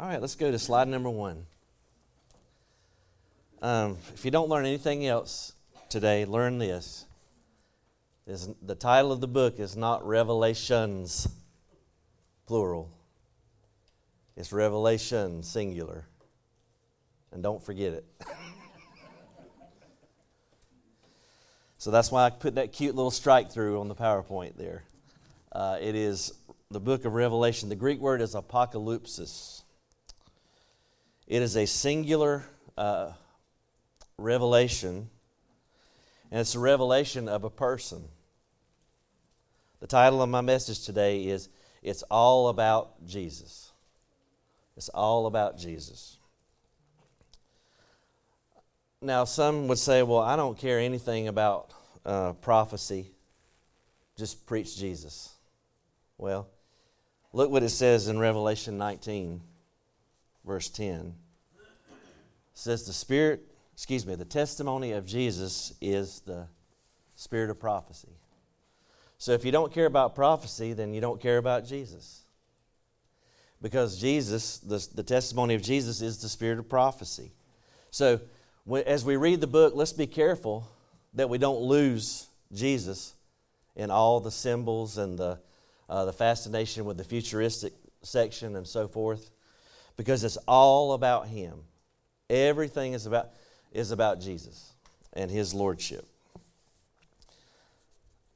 All right, let's go to slide number one. Um, if you don't learn anything else today, learn this. Is the title of the book is not Revelations, plural. It's Revelation, singular. And don't forget it. so that's why I put that cute little strike through on the PowerPoint there. Uh, it is the book of Revelation. The Greek word is apocalypsis. It is a singular uh, revelation, and it's a revelation of a person. The title of my message today is It's All About Jesus. It's all about Jesus. Now, some would say, well, I don't care anything about uh, prophecy, just preach Jesus. Well, look what it says in Revelation 19 verse 10 says the spirit excuse me the testimony of jesus is the spirit of prophecy. So if you don't care about prophecy then you don't care about jesus. Because jesus the, the testimony of jesus is the spirit of prophecy. So as we read the book let's be careful that we don't lose jesus in all the symbols and the, uh, the fascination with the futuristic section and so forth because it's all about Him. Everything is about, is about Jesus and His Lordship.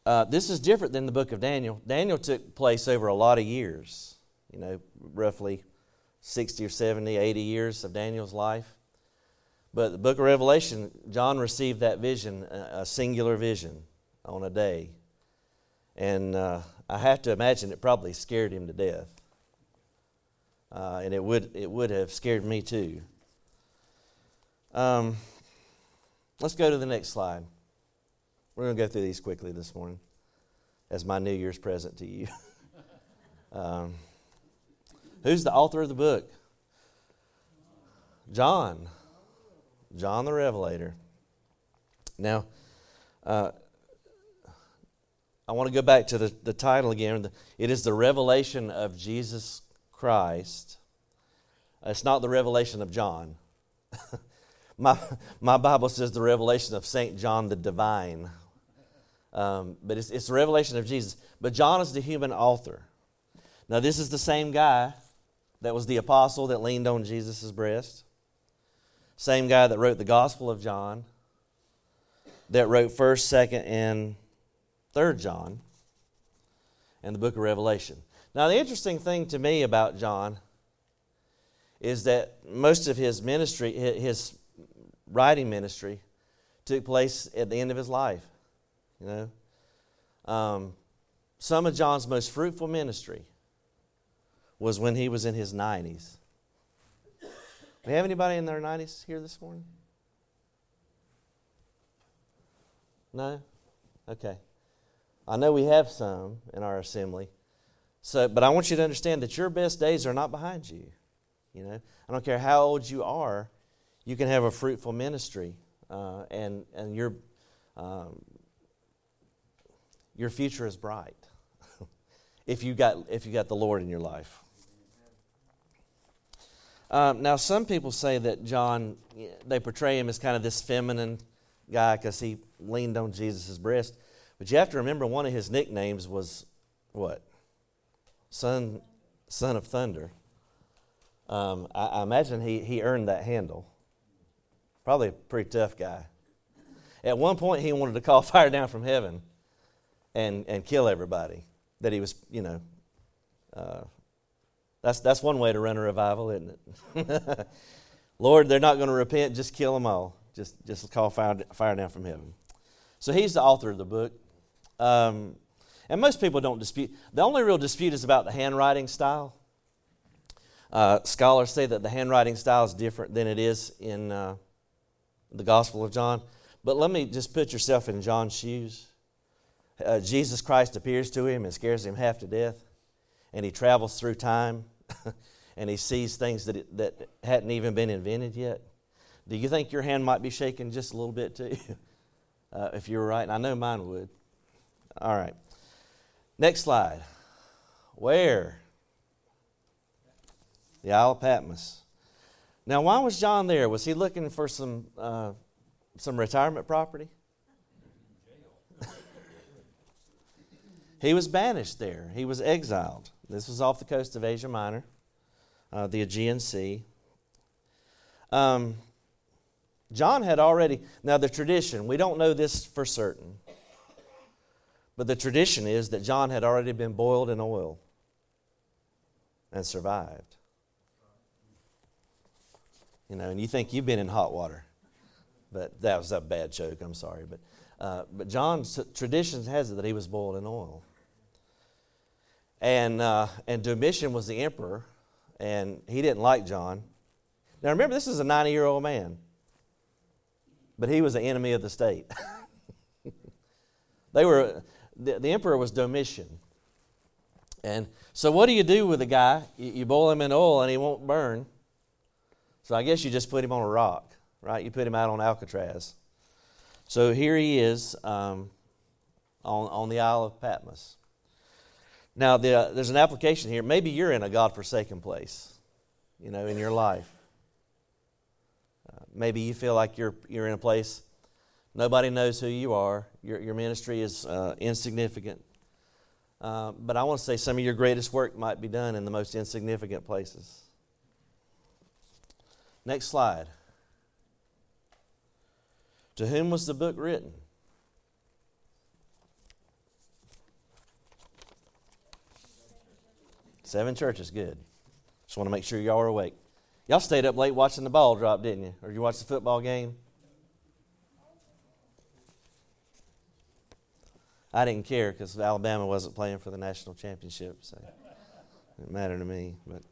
Uh, this is different than the book of Daniel. Daniel took place over a lot of years, you know, roughly 60 or 70, 80 years of Daniel's life. But the book of Revelation, John received that vision, a singular vision, on a day. And uh, I have to imagine it probably scared him to death uh, and it would it would have scared me too. Um, let's go to the next slide. We're going to go through these quickly this morning as my New Year's present to you. um, who's the author of the book? John. John the Revelator. Now, uh, I want to go back to the, the title again. It is the revelation of Jesus Christ. It's not the revelation of John. my, my Bible says the revelation of St. John the Divine. Um, but it's, it's the revelation of Jesus. But John is the human author. Now, this is the same guy that was the apostle that leaned on Jesus' breast. Same guy that wrote the Gospel of John, that wrote 1st, 2nd, and 3rd John, and the book of Revelation. Now, the interesting thing to me about John is that most of his ministry, his writing ministry, took place at the end of his life. You know, um, some of John's most fruitful ministry was when he was in his 90s. We have anybody in their 90s here this morning? No? Okay. I know we have some in our assembly. So, but I want you to understand that your best days are not behind you. You know, I don't care how old you are, you can have a fruitful ministry, uh, and and your um, your future is bright if you got if you got the Lord in your life. Um, now, some people say that John, they portray him as kind of this feminine guy because he leaned on Jesus' breast. But you have to remember one of his nicknames was what? Son, son of thunder. Um, I, I, imagine he, he earned that handle. Probably a pretty tough guy. At one point, he wanted to call fire down from heaven and, and kill everybody. That he was, you know, uh, that's, that's one way to run a revival, isn't it? Lord, they're not going to repent, just kill them all. Just, just call fire, fire down from heaven. So he's the author of the book. Um, and most people don't dispute. The only real dispute is about the handwriting style. Uh, scholars say that the handwriting style is different than it is in uh, the Gospel of John. But let me just put yourself in John's shoes. Uh, Jesus Christ appears to him and scares him half to death, and he travels through time, and he sees things that, it, that hadn't even been invented yet. Do you think your hand might be shaking just a little bit too? Uh, if you were right, I know mine would. All right. Next slide. Where? the Isle of Patmos. Now, why was John there? Was he looking for some, uh, some retirement property? he was banished there, he was exiled. This was off the coast of Asia Minor, uh, the Aegean Sea. Um, John had already, now the tradition, we don't know this for certain, but the tradition is that John had already been boiled in oil and survived. You know, and you think you've been in hot water, but that was a bad joke, I'm sorry. But, uh, but John's tradition has it that he was boiled in oil. And, uh, and Domitian was the emperor, and he didn't like John. Now remember, this is a 90 year old man but he was an enemy of the state. they were, the, the, emperor was Domitian. And so, what do you do with a guy? You, you boil him in oil and he won't burn. So, I guess you just put him on a rock, right? You put him out on Alcatraz. So, here he is um, on, on the Isle of Patmos. Now, the, uh, there's an application here. Maybe you're in a God forsaken place, you know, in your life. Maybe you feel like you're, you're in a place nobody knows who you are, your, your ministry is uh, insignificant. Uh, but I want to say some of your greatest work might be done in the most insignificant places. Next slide. To whom was the book written? Seven churches, good. Just want to make sure y'all are awake. Y'all stayed up late watching the ball drop, didn't you? Or you watched the football game? I didn't care because Alabama wasn't playing for the national championship, so it didn't matter to me. But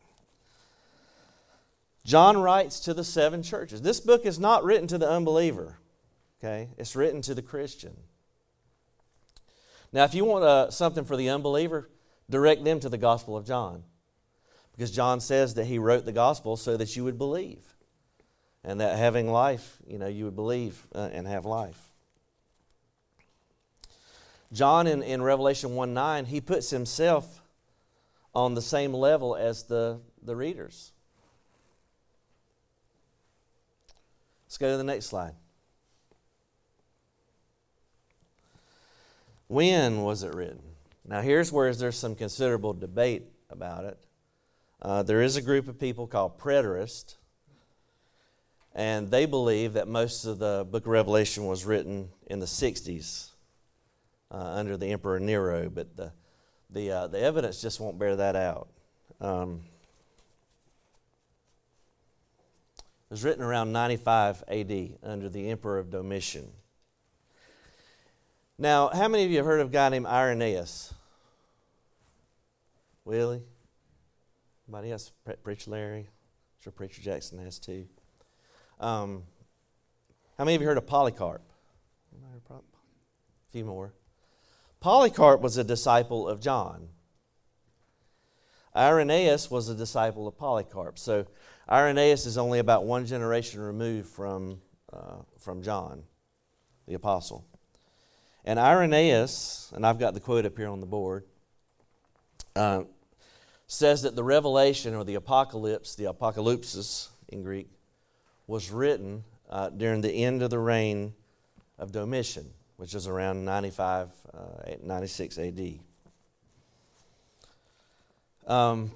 John writes to the seven churches. This book is not written to the unbeliever, okay? It's written to the Christian. Now, if you want uh, something for the unbeliever, direct them to the Gospel of John. Because John says that he wrote the gospel so that you would believe. And that having life, you know, you would believe uh, and have life. John in, in Revelation 1 9, he puts himself on the same level as the, the readers. Let's go to the next slide. When was it written? Now, here's where there's some considerable debate about it. Uh, there is a group of people called preterists, and they believe that most of the book of Revelation was written in the 60s uh, under the Emperor Nero, but the, the, uh, the evidence just won't bear that out. Um, it was written around 95 AD under the Emperor of Domitian. Now, how many of you have heard of a guy named Irenaeus? Willie? Anybody else? Preacher Larry? I'm sure Preacher Jackson has too. Um, how many of you heard of Polycarp? A few more. Polycarp was a disciple of John. Irenaeus was a disciple of Polycarp. So Irenaeus is only about one generation removed from, uh, from John, the apostle. And Irenaeus, and I've got the quote up here on the board, uh, says that the revelation or the apocalypse, the apocalypsis in Greek, was written uh, during the end of the reign of Domitian, which is around 95, uh, 96 AD. Um,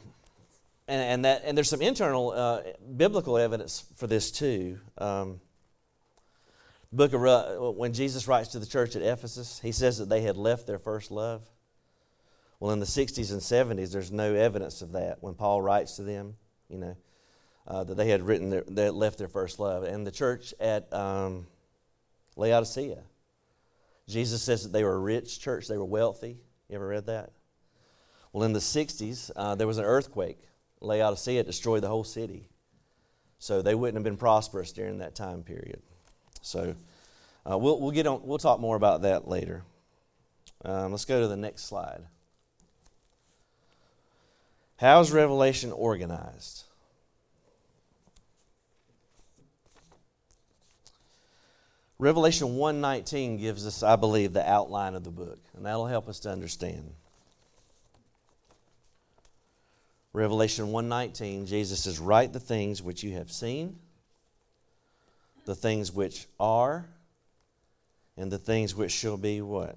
and, and, that, and there's some internal uh, biblical evidence for this too. Um, book of when Jesus writes to the church at Ephesus, he says that they had left their first love. Well, in the 60s and 70s, there's no evidence of that when Paul writes to them, you know, uh, that they had written their, they had left their first love. And the church at um, Laodicea, Jesus says that they were a rich church, they were wealthy. You ever read that? Well, in the 60s, uh, there was an earthquake. Laodicea destroyed the whole city. So they wouldn't have been prosperous during that time period. So uh, we'll, we'll, get on, we'll talk more about that later. Um, let's go to the next slide. How is Revelation organized? Revelation 1:19 gives us, I believe, the outline of the book, and that'll help us to understand. Revelation 1:19, Jesus says, "Write the things which you have seen, the things which are, and the things which shall be what?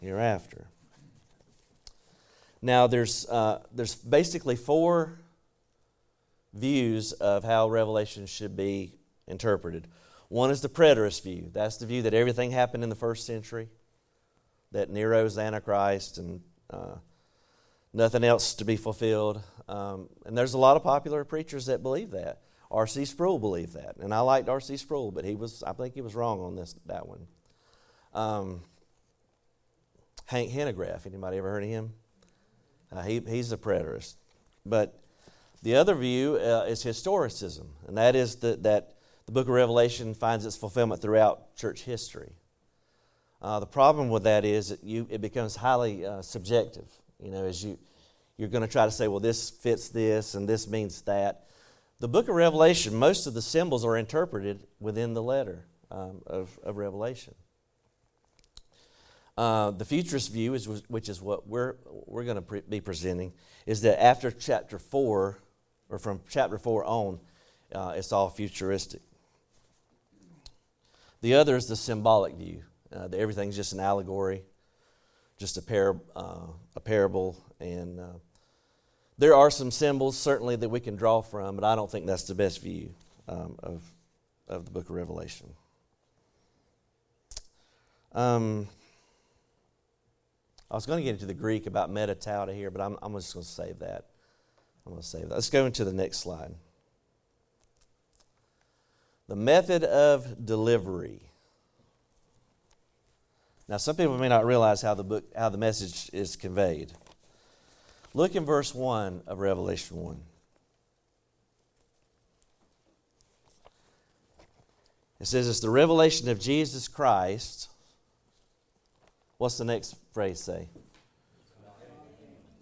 Hereafter." Now, there's, uh, there's basically four views of how Revelation should be interpreted. One is the preterist view. That's the view that everything happened in the first century, that Nero's Antichrist and uh, nothing else to be fulfilled. Um, and there's a lot of popular preachers that believe that. R.C. Sproul believed that, and I liked R.C. Sproul, but he was, I think he was wrong on this that one. Um, Hank Hanegraaff, anybody ever heard of him? Uh, he, he's a preterist. But the other view uh, is historicism, and that is the, that the book of Revelation finds its fulfillment throughout church history. Uh, the problem with that is that you, it becomes highly uh, subjective. You know, as you, you're going to try to say, well, this fits this and this means that. The book of Revelation, most of the symbols are interpreted within the letter um, of, of Revelation. Uh, the futurist view, is, which is what we're, we're going to pre- be presenting, is that after chapter 4, or from chapter 4 on, uh, it's all futuristic. The other is the symbolic view, uh, that everything's just an allegory, just a, par- uh, a parable. And uh, there are some symbols, certainly, that we can draw from, but I don't think that's the best view um, of, of the book of Revelation. Um, I was going to get into the Greek about metatauta here, but I'm, I'm just going to save that. I'm going to save that. Let's go into the next slide. The method of delivery. Now, some people may not realize how the book, how the message is conveyed. Look in verse 1 of Revelation 1. It says it's the revelation of Jesus Christ What's the next phrase say?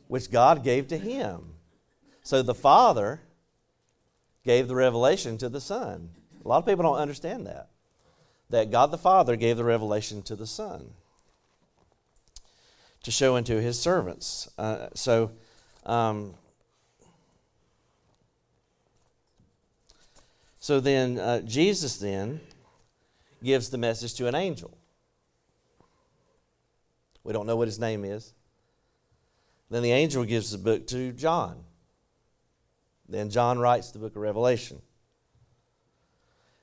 Which God gave to him. So the Father gave the revelation to the Son. A lot of people don't understand that. That God the Father gave the revelation to the Son to show unto his servants. Uh, so, um, so then uh, Jesus then gives the message to an angel. We don't know what his name is. Then the angel gives the book to John. Then John writes the book of Revelation.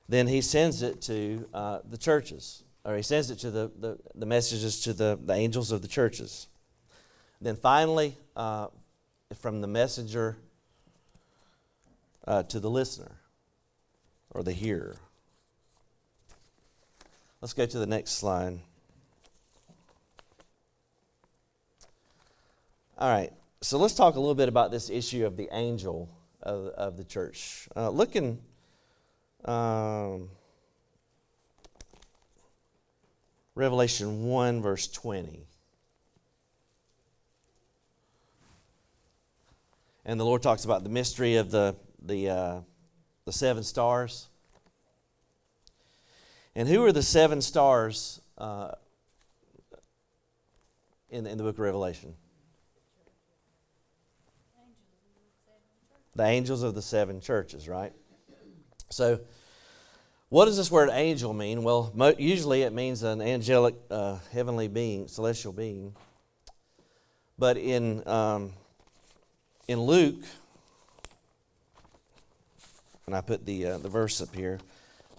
Then he sends it to uh, the churches, or he sends it to the, the, the messages to the, the angels of the churches. Then finally, uh, from the messenger uh, to the listener or the hearer. Let's go to the next slide. All right, so let's talk a little bit about this issue of the angel of, of the church. Uh, look in um, Revelation 1, verse 20. And the Lord talks about the mystery of the, the, uh, the seven stars. And who are the seven stars uh, in, in the book of Revelation? the angels of the seven churches, right? So, what does this word angel mean? Well, mo- usually it means an angelic, uh, heavenly being, celestial being. But in, um, in Luke, and I put the, uh, the verse up here,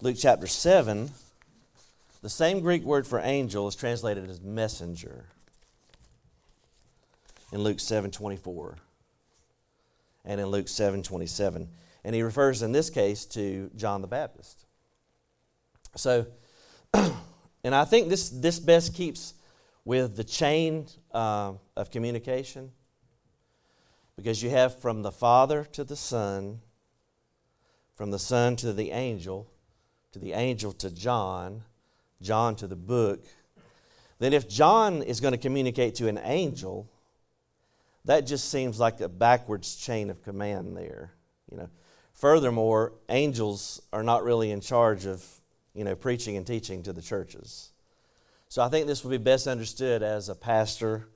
Luke chapter 7, the same Greek word for angel is translated as messenger in Luke 7 24 and in Luke 7 27. And he refers in this case to John the Baptist. So, and I think this, this best keeps with the chain uh, of communication because you have from the Father to the Son, from the Son to the angel, to the angel to John, John to the book. Then, if John is going to communicate to an angel, that just seems like a backwards chain of command there. You know. Furthermore, angels are not really in charge of you know preaching and teaching to the churches. So I think this would be best understood as a pastor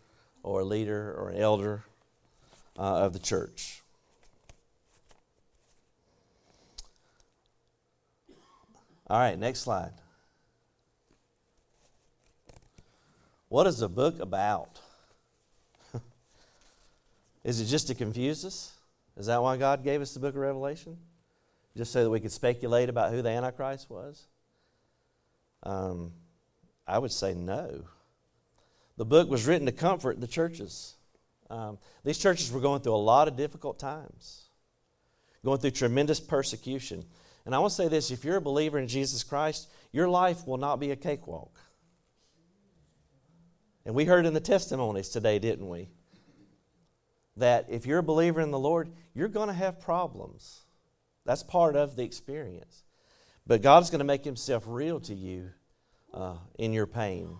or a leader or an elder uh, of the church. All right, next slide. What is the book about? is it just to confuse us? Is that why God gave us the book of Revelation? Just so that we could speculate about who the Antichrist was? Um, I would say no. The book was written to comfort the churches. Um, these churches were going through a lot of difficult times, going through tremendous persecution. And I want to say this if you're a believer in Jesus Christ, your life will not be a cakewalk. And we heard in the testimonies today, didn't we? That if you're a believer in the Lord, you're going to have problems. That's part of the experience. But God's going to make Himself real to you uh, in your pain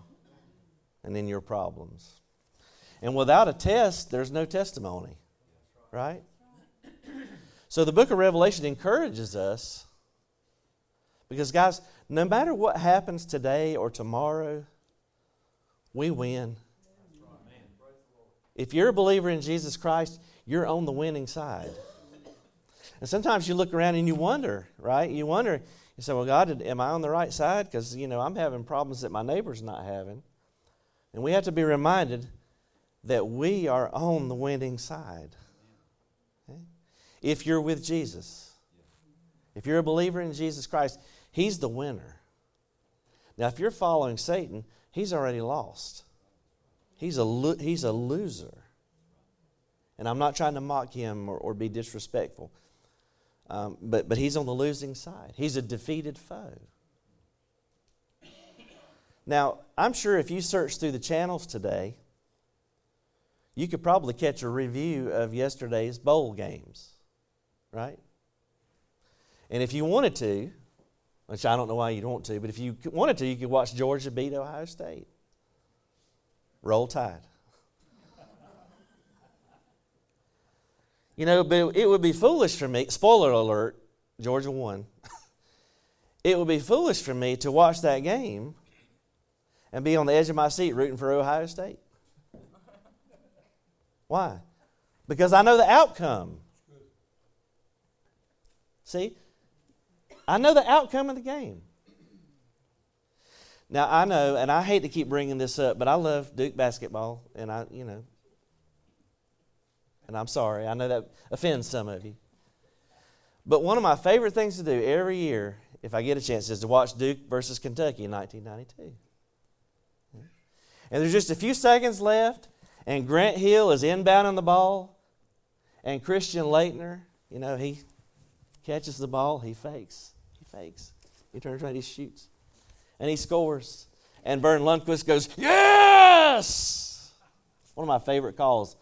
and in your problems. And without a test, there's no testimony, right? So the book of Revelation encourages us because, guys, no matter what happens today or tomorrow, we win. If you're a believer in Jesus Christ, you're on the winning side. And sometimes you look around and you wonder, right? You wonder, you say, well, God, am I on the right side? Because, you know, I'm having problems that my neighbor's not having. And we have to be reminded that we are on the winning side. Okay? If you're with Jesus, if you're a believer in Jesus Christ, He's the winner. Now, if you're following Satan, he's already lost. He's a, lo- he's a loser. And I'm not trying to mock him or, or be disrespectful, um, but, but he's on the losing side. He's a defeated foe. Now, I'm sure if you search through the channels today, you could probably catch a review of yesterday's bowl games, right? And if you wanted to, which I don't know why you'd want to, but if you wanted to, you could watch Georgia beat Ohio State. Roll Tide. you know, but it would be foolish for me, spoiler alert, Georgia won. it would be foolish for me to watch that game and be on the edge of my seat rooting for Ohio State. Why? Because I know the outcome. See, I know the outcome of the game. Now I know, and I hate to keep bringing this up, but I love Duke basketball, and I, you know, and I'm sorry, I know that offends some of you. But one of my favorite things to do every year, if I get a chance, is to watch Duke versus Kentucky in 1992. And there's just a few seconds left, and Grant Hill is inbounding the ball, and Christian Laettner, you know, he catches the ball, he fakes he fakes. He turns around, he shoots, and he scores. And Verne Lundquist goes, Yes! One of my favorite calls.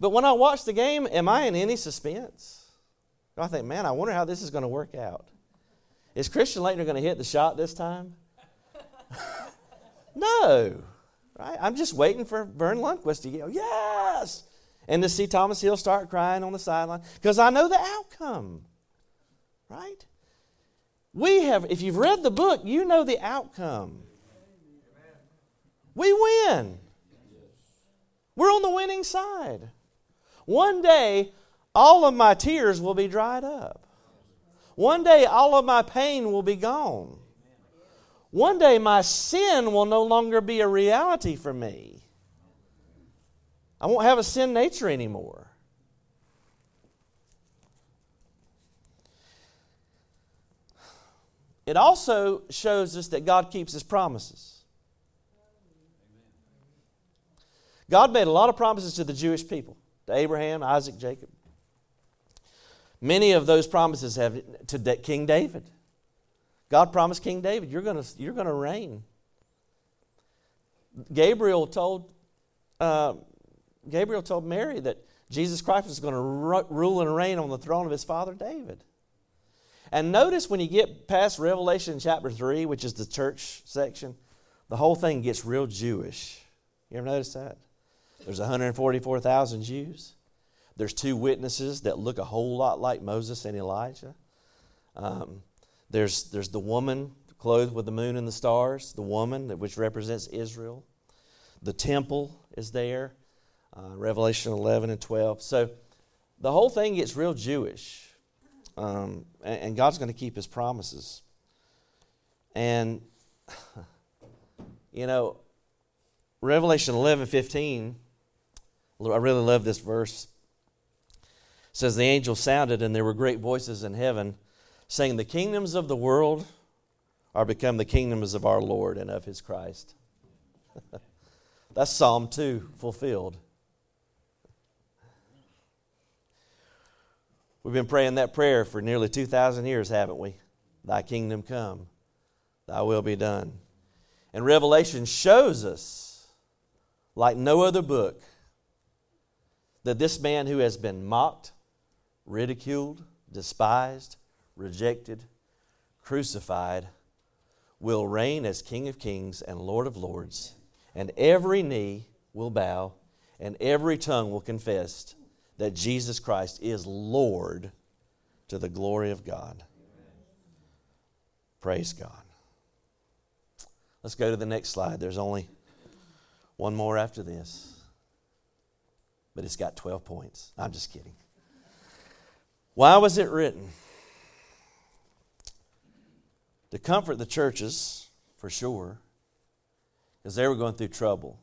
But when I watch the game, am I in any suspense? I think, man, I wonder how this is going to work out. Is Christian Laettner going to hit the shot this time? no. Right? I'm just waiting for Verne Lundquist to go, yes! And to see Thomas Hill start crying on the sideline because I know the outcome. Right? We have, if you've read the book, you know the outcome. We win. We're on the winning side. One day, all of my tears will be dried up. One day, all of my pain will be gone. One day, my sin will no longer be a reality for me. I won't have a sin nature anymore. It also shows us that God keeps his promises. God made a lot of promises to the Jewish people, to Abraham, Isaac, Jacob. Many of those promises have to King David. God promised King David, you're going you're to reign. Gabriel told, uh, Gabriel told Mary that Jesus Christ was going to rule and reign on the throne of his father David. And notice when you get past Revelation chapter 3, which is the church section, the whole thing gets real Jewish. You ever notice that? There's 144,000 Jews. There's two witnesses that look a whole lot like Moses and Elijah. Um, there's, there's the woman clothed with the moon and the stars, the woman which represents Israel. The temple is there. uh, Revelation 11 and 12. So the whole thing gets real Jewish. Um, and, and God's going to keep his promises. And, you know, Revelation 11 15, I really love this verse. It says, The angel sounded, and there were great voices in heaven saying, The kingdoms of the world are become the kingdoms of our Lord and of his Christ. That's Psalm 2 fulfilled. We've been praying that prayer for nearly 2,000 years, haven't we? Thy kingdom come, thy will be done. And Revelation shows us, like no other book, that this man who has been mocked, ridiculed, despised, rejected, crucified, will reign as King of kings and Lord of lords, and every knee will bow, and every tongue will confess that Jesus Christ is Lord to the glory of God. Praise God. Let's go to the next slide. There's only one more after this, but it's got 12 points. I'm just kidding. Why was it written? To comfort the churches, for sure, because they were going through trouble.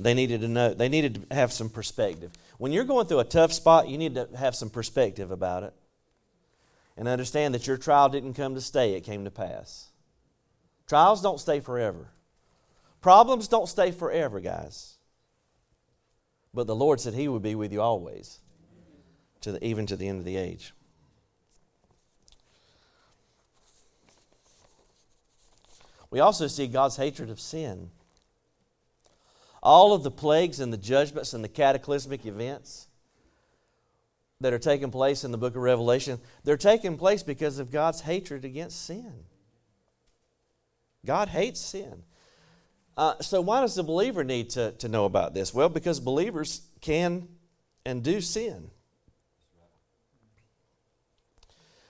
They needed to know, they needed to have some perspective. When you're going through a tough spot, you need to have some perspective about it. And understand that your trial didn't come to stay, it came to pass. Trials don't stay forever. Problems don't stay forever, guys. But the Lord said He would be with you always, to the, even to the end of the age. We also see God's hatred of sin all of the plagues and the judgments and the cataclysmic events that are taking place in the book of Revelation, they're taking place because of God's hatred against sin. God hates sin. Uh, so, why does the believer need to, to know about this? Well, because believers can and do sin.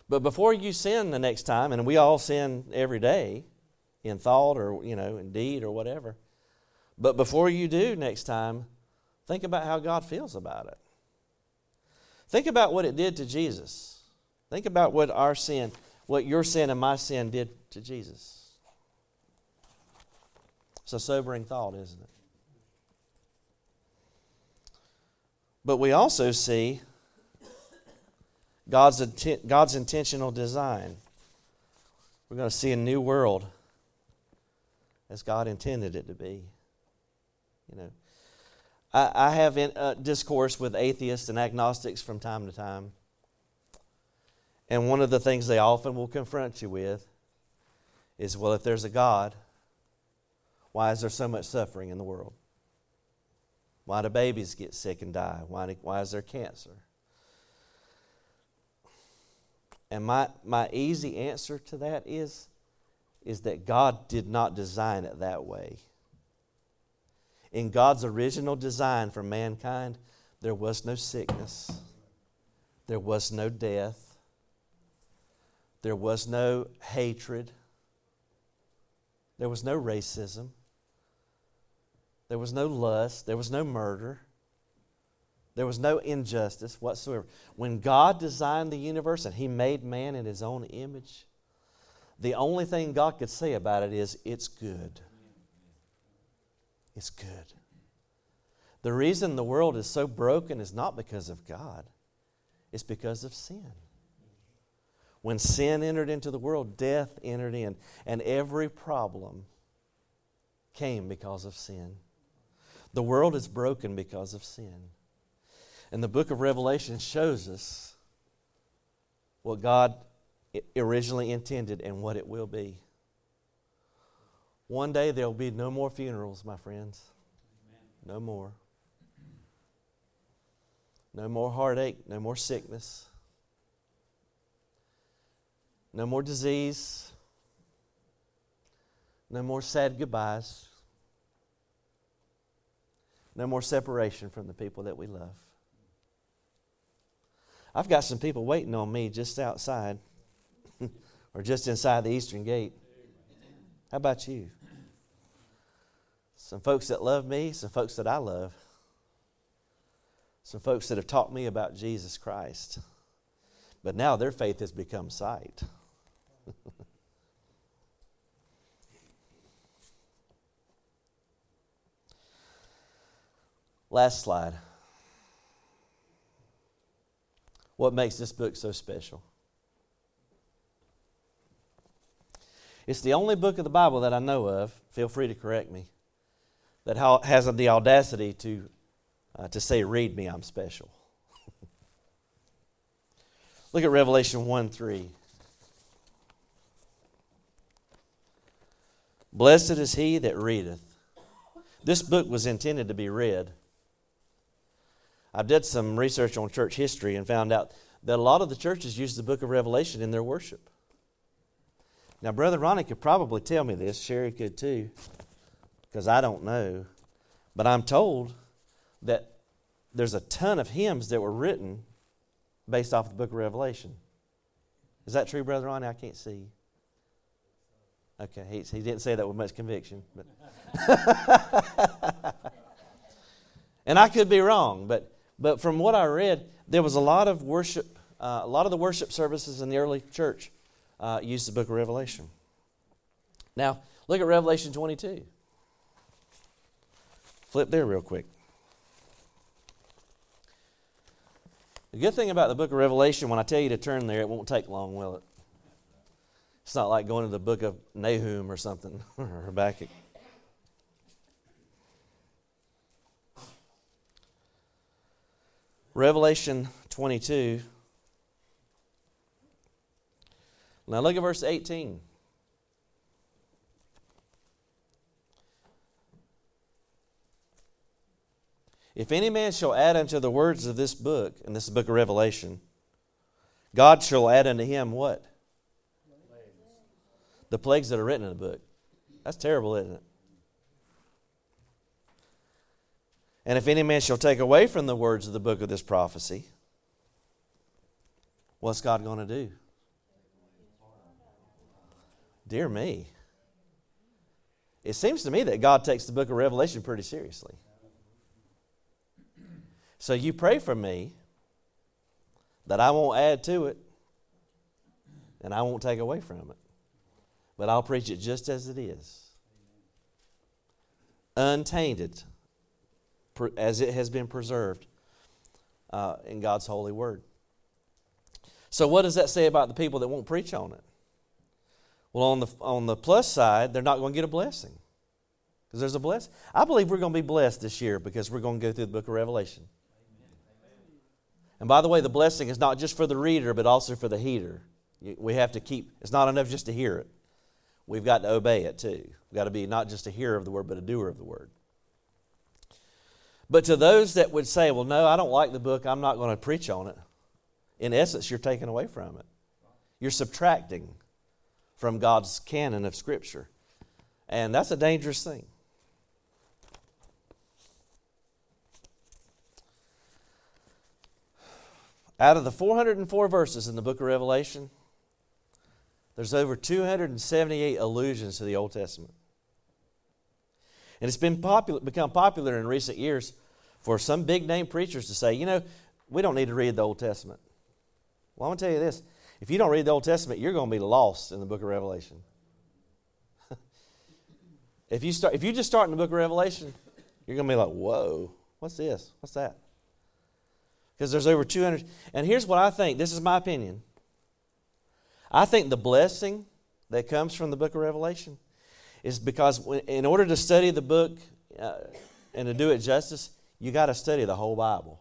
But before you sin the next time, and we all sin every day in thought or, you know, in deed or whatever, but before you do next time, think about how God feels about it. Think about what it did to Jesus. Think about what our sin, what your sin and my sin did to Jesus. It's a sobering thought, isn't it? But we also see God's, God's intentional design. We're going to see a new world as God intended it to be. You know, I, I have in, uh, discourse with atheists and agnostics from time to time. And one of the things they often will confront you with is well, if there's a God, why is there so much suffering in the world? Why do babies get sick and die? Why, why is there cancer? And my, my easy answer to that is, is that God did not design it that way in God's original design for mankind, there was no sickness, there was no death, there was no hatred, there was no racism, there was no lust, there was no murder. There was no injustice whatsoever. When God designed the universe and He made man in His own image, the only thing God could say about it is, it's good. It's good. The reason the world is so broken is not because of God, it's because of sin. When sin entered into the world, death entered in, and every problem came because of sin. The world is broken because of sin. And the book of Revelation shows us what God originally intended and what it will be. One day there will be no more funerals, my friends. No more. No more heartache, no more sickness, no more disease, no more sad goodbyes, no more separation from the people that we love. I've got some people waiting on me just outside or just inside the eastern gate. How about you? Some folks that love me, some folks that I love. Some folks that have taught me about Jesus Christ. But now their faith has become sight. Last slide. What makes this book so special? It's the only book of the Bible that I know of, feel free to correct me, that has the audacity to, uh, to say, Read me, I'm special. Look at Revelation 1 3. Blessed is he that readeth. This book was intended to be read. I did some research on church history and found out that a lot of the churches use the book of Revelation in their worship. Now, Brother Ronnie could probably tell me this, Sherry could too, because I don't know. But I'm told that there's a ton of hymns that were written based off the book of Revelation. Is that true, Brother Ronnie? I can't see. Okay, he, he didn't say that with much conviction. But and I could be wrong, but, but from what I read, there was a lot of worship, uh, a lot of the worship services in the early church uh, used the book of Revelation. Now, look at Revelation 22. Flip there real quick. The good thing about the book of Revelation, when I tell you to turn there, it won't take long, will it? It's not like going to the book of Nahum or something, or Habakkuk. Revelation 22 Now look at verse 18. If any man shall add unto the words of this book, and this is the book of Revelation, God shall add unto him what? The plagues that are written in the book. That's terrible, isn't it? And if any man shall take away from the words of the book of this prophecy, what's God going to do? Dear me. It seems to me that God takes the book of Revelation pretty seriously. So you pray for me that I won't add to it and I won't take away from it. But I'll preach it just as it is untainted, as it has been preserved uh, in God's holy word. So, what does that say about the people that won't preach on it? Well, on the, on the plus side, they're not going to get a blessing. Because there's a blessing. I believe we're going to be blessed this year because we're going to go through the book of Revelation. And by the way, the blessing is not just for the reader, but also for the heater. We have to keep, it's not enough just to hear it. We've got to obey it too. We've got to be not just a hearer of the word, but a doer of the word. But to those that would say, well, no, I don't like the book, I'm not going to preach on it, in essence, you're taking away from it. You're subtracting from God's canon of Scripture. And that's a dangerous thing. Out of the 404 verses in the book of Revelation, there's over 278 allusions to the Old Testament. And it's been popular, become popular in recent years for some big name preachers to say, you know, we don't need to read the Old Testament. Well, I'm going to tell you this if you don't read the Old Testament, you're going to be lost in the book of Revelation. if, you start, if you just start in the book of Revelation, you're going to be like, whoa, what's this? What's that? Because there's over 200. And here's what I think this is my opinion. I think the blessing that comes from the book of Revelation is because in order to study the book uh, and to do it justice, you got to study the whole Bible.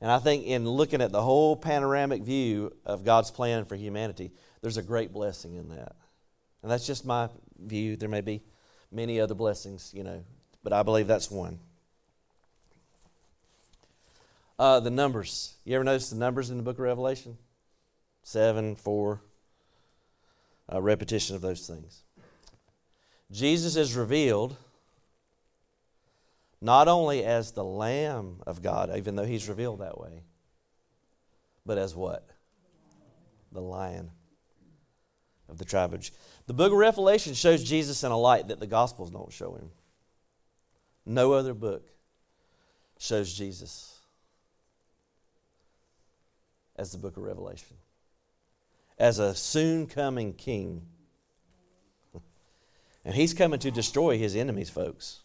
And I think in looking at the whole panoramic view of God's plan for humanity, there's a great blessing in that. And that's just my view. There may be many other blessings, you know, but I believe that's one. Uh, the numbers. You ever notice the numbers in the book of Revelation? Seven, four, a repetition of those things. Jesus is revealed not only as the Lamb of God, even though he's revealed that way, but as what? The Lion of the tribe of. The book of Revelation shows Jesus in a light that the Gospels don't show him. No other book shows Jesus as the book of Revelation, as a soon coming king. And he's coming to destroy his enemies, folks.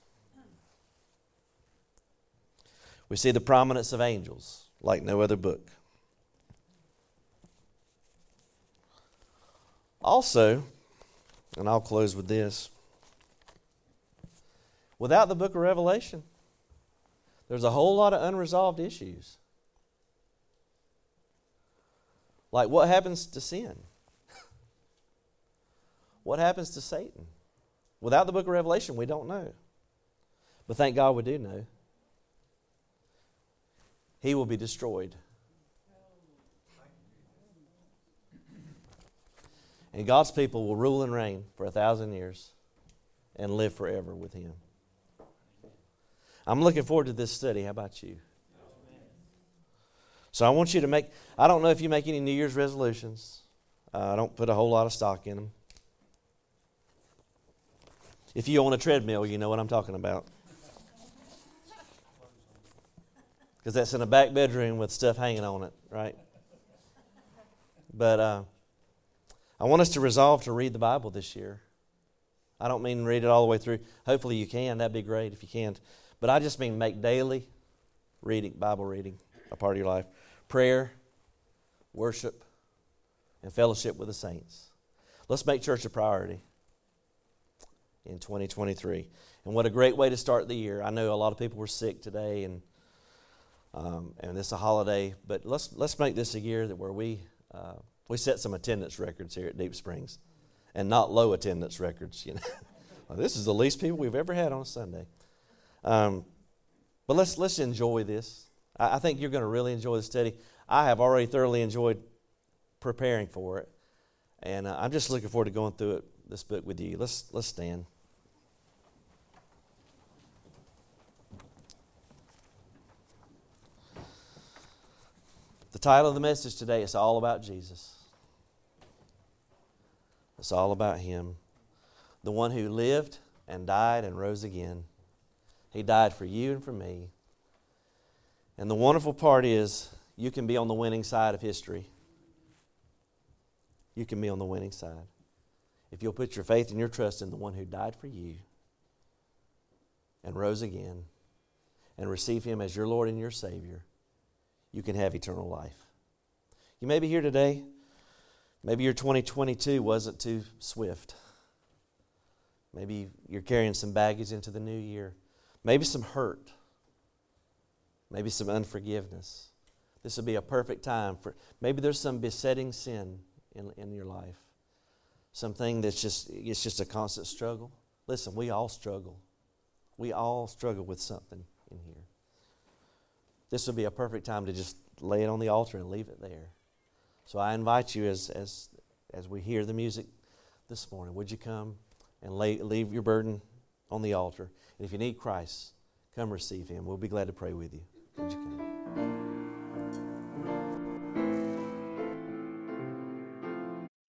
We see the prominence of angels like no other book. Also, and I'll close with this without the book of Revelation, there's a whole lot of unresolved issues. Like what happens to sin? what happens to Satan? Without the book of Revelation, we don't know. But thank God we do know. He will be destroyed. And God's people will rule and reign for a thousand years and live forever with Him. I'm looking forward to this study. How about you? So I want you to make, I don't know if you make any New Year's resolutions. Uh, I don't put a whole lot of stock in them. If you own a treadmill, you know what I'm talking about. Because that's in a back bedroom with stuff hanging on it, right? But uh, I want us to resolve to read the Bible this year. I don't mean read it all the way through. Hopefully you can. That'd be great if you can't, But I just mean make daily reading, Bible reading a part of your life. Prayer, worship, and fellowship with the saints. Let's make church a priority in 2023. And what a great way to start the year. I know a lot of people were sick today and um, and it's a holiday, but let's let's make this a year that where we uh, we set some attendance records here at Deep Springs, and not low attendance records. You know, well, this is the least people we've ever had on a Sunday. Um, but let's let's enjoy this. I, think you're going to really enjoy the study. I have already thoroughly enjoyed preparing for it, and uh, I'm just looking forward to going through it this book with you. Let's let's stand. The title of the message today is all about Jesus. It's all about Him, the one who lived and died and rose again. He died for you and for me. And the wonderful part is, you can be on the winning side of history. You can be on the winning side. If you'll put your faith and your trust in the one who died for you and rose again and receive Him as your Lord and your Savior, you can have eternal life. You may be here today Maybe your 2022 wasn't too swift. Maybe you're carrying some baggage into the new year. Maybe some hurt. Maybe some unforgiveness. This would be a perfect time for maybe there's some besetting sin in, in your life. Something that's just it's just a constant struggle. Listen, we all struggle. We all struggle with something in here. This would be a perfect time to just lay it on the altar and leave it there. So I invite you as, as, as we hear the music this morning, would you come and lay, leave your burden on the altar? And if you need Christ, come receive him. We'll be glad to pray with you. 음식